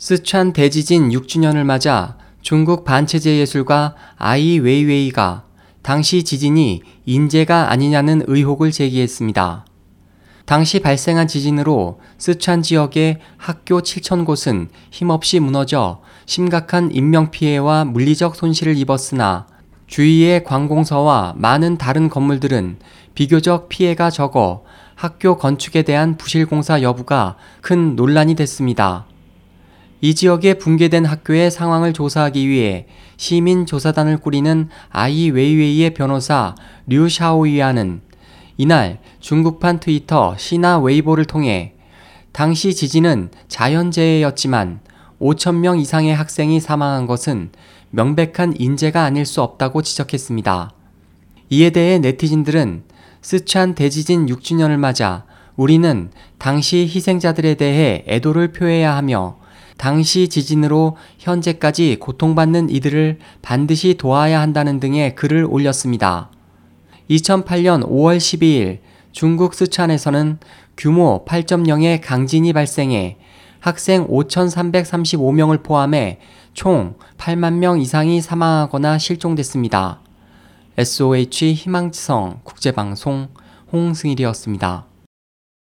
쓰촨 대지진 6주년을 맞아 중국 반체제 예술가 아이 웨이웨이가 당시 지진이 인재가 아니냐는 의혹을 제기했습니다. 당시 발생한 지진으로 쓰촨 지역의 학교 7천 곳은 힘없이 무너져 심각한 인명피해와 물리적 손실을 입었으나 주위의 관공서와 많은 다른 건물들은 비교적 피해가 적어 학교 건축에 대한 부실공사 여부가 큰 논란이 됐습니다. 이 지역에 붕괴된 학교의 상황을 조사하기 위해 시민 조사단을 꾸리는 아이 웨이웨이의 변호사 류 샤오이아는 이날 중국판 트위터 시나 웨이보를 통해 당시 지진은 자연재해였지만 5천명 이상의 학생이 사망한 것은 명백한 인재가 아닐 수 없다고 지적했습니다. 이에 대해 네티즌들은 쓰촨 대지진 6주년을 맞아 우리는 당시 희생자들에 대해 애도를 표해야 하며 당시 지진으로 현재까지 고통받는 이들을 반드시 도와야 한다는 등의 글을 올렸습니다. 2008년 5월 12일 중국 스촨에서는 규모 8.0의 강진이 발생해 학생 5,335명을 포함해 총 8만 명 이상이 사망하거나 실종됐습니다. SOH 희망지성 국제방송 홍승일이었습니다.